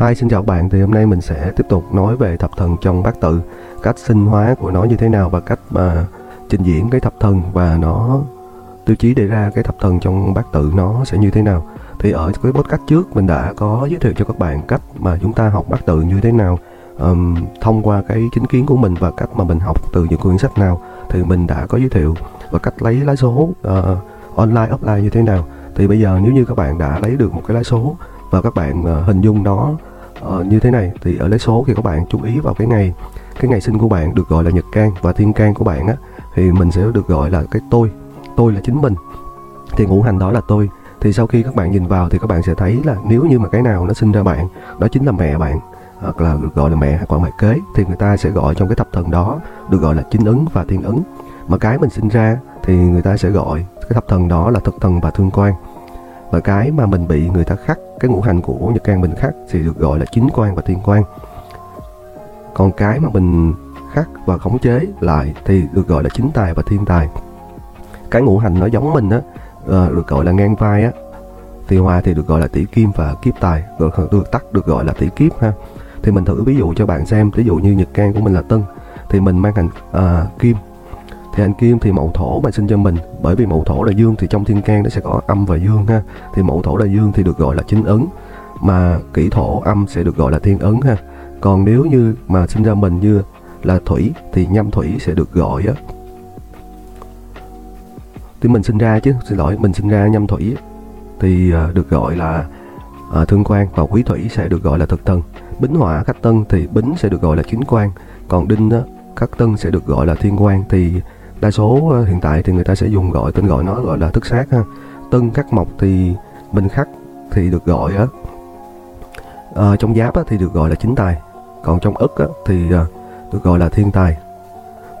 Hi, xin chào các bạn. Thì hôm nay mình sẽ tiếp tục nói về thập thần trong bát tự, cách sinh hóa của nó như thế nào và cách mà trình diễn cái thập thần và nó tiêu chí để ra cái thập thần trong bát tự nó sẽ như thế nào. Thì ở cái podcast trước mình đã có giới thiệu cho các bạn cách mà chúng ta học bát tự như thế nào um, thông qua cái chính kiến của mình và cách mà mình học từ những quyển sách nào thì mình đã có giới thiệu và cách lấy lá số uh, online offline như thế nào. Thì bây giờ nếu như các bạn đã lấy được một cái lá số và các bạn uh, hình dung nó uh, như thế này. Thì ở lấy số thì các bạn chú ý vào cái ngày cái ngày sinh của bạn được gọi là nhật can và thiên can của bạn á thì mình sẽ được gọi là cái tôi. Tôi là chính mình. Thì ngũ hành đó là tôi. Thì sau khi các bạn nhìn vào thì các bạn sẽ thấy là nếu như mà cái nào nó sinh ra bạn đó chính là mẹ bạn hoặc là được gọi là mẹ hoặc là mẹ kế thì người ta sẽ gọi trong cái thập thần đó được gọi là chính ứng và thiên ứng. Mà cái mình sinh ra thì người ta sẽ gọi cái thập thần đó là thực thần và thương quan và cái mà mình bị người ta khắc cái ngũ hành của nhật can mình khắc thì được gọi là chính quan và thiên quan còn cái mà mình khắc và khống chế lại thì được gọi là chính tài và thiên tài. Cái ngũ hành nó giống mình á ờ, được gọi là ngang vai á. Thì hòa thì được gọi là tỷ kim và kiếp tài được, được tắt được gọi là tỷ kiếp ha. Thì mình thử ví dụ cho bạn xem ví dụ như nhật can của mình là tân thì mình mang hành uh, ờ, kim thì hành kim thì mậu thổ mà sinh cho mình. Bởi vì mậu thổ là dương thì trong thiên can nó sẽ có âm và dương ha. Thì mậu thổ là dương thì được gọi là chính ấn. Mà kỷ thổ âm sẽ được gọi là thiên ấn ha. Còn nếu như mà sinh ra mình như là thủy thì nhâm thủy sẽ được gọi á. Thì mình sinh ra chứ xin lỗi mình sinh ra nhâm thủy thì à, được gọi là à, thương quan. Và quý thủy sẽ được gọi là thực tân bính hỏa khắc tân thì bính sẽ được gọi là chính quan. Còn đinh á, khắc tân sẽ được gọi là thiên quan. Thì đa số ờ, hiện tại thì người ta sẽ dùng gọi tên gọi nó gọi là thức sát ha. Tân khắc mộc thì minh khắc thì được gọi á. À, trong giáp á, thì được gọi là chính tài. Còn trong ức á, thì à, được gọi là thiên tài.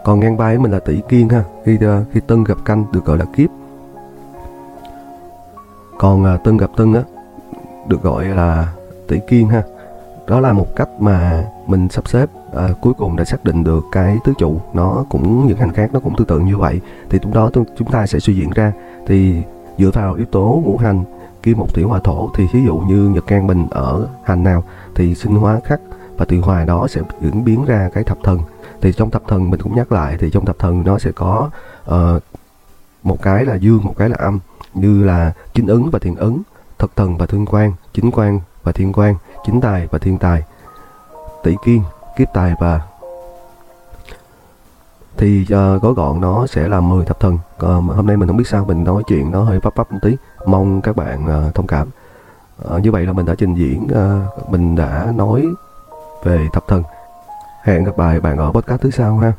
Còn ngang vai mình là tỷ kiên ha khi à, khi tân gặp canh được gọi là kiếp. Còn à, tân gặp tân á được gọi là tỷ kiên ha. Đó là một cách mà mình sắp xếp à, cuối cùng đã xác định được cái tứ trụ nó cũng những hành khác nó cũng tương tự như vậy. Thì lúc đó chúng ta sẽ suy diễn ra. Thì dựa vào yếu tố ngũ hành kim một thủy hỏa thổ thì ví dụ như nhật can bình ở hành nào thì sinh hóa khắc và từ hòa đó sẽ diễn biến ra cái thập thần. Thì trong thập thần mình cũng nhắc lại thì trong thập thần nó sẽ có uh, một cái là dương một cái là âm như là chính ứng và thiện ứng thực thần và thương quan chính quan và thiên quan chính tài và thiên tài tỷ kiên kiếp tài và thì uh, gói gọn nó sẽ là 10 thập thần. Uh, hôm nay mình không biết sao mình nói chuyện nó hơi vấp vấp một tí. Mong các bạn uh, thông cảm. Uh, như vậy là mình đã trình diễn uh, mình đã nói về thập thần. Hẹn gặp lại bạn ở podcast thứ sau ha.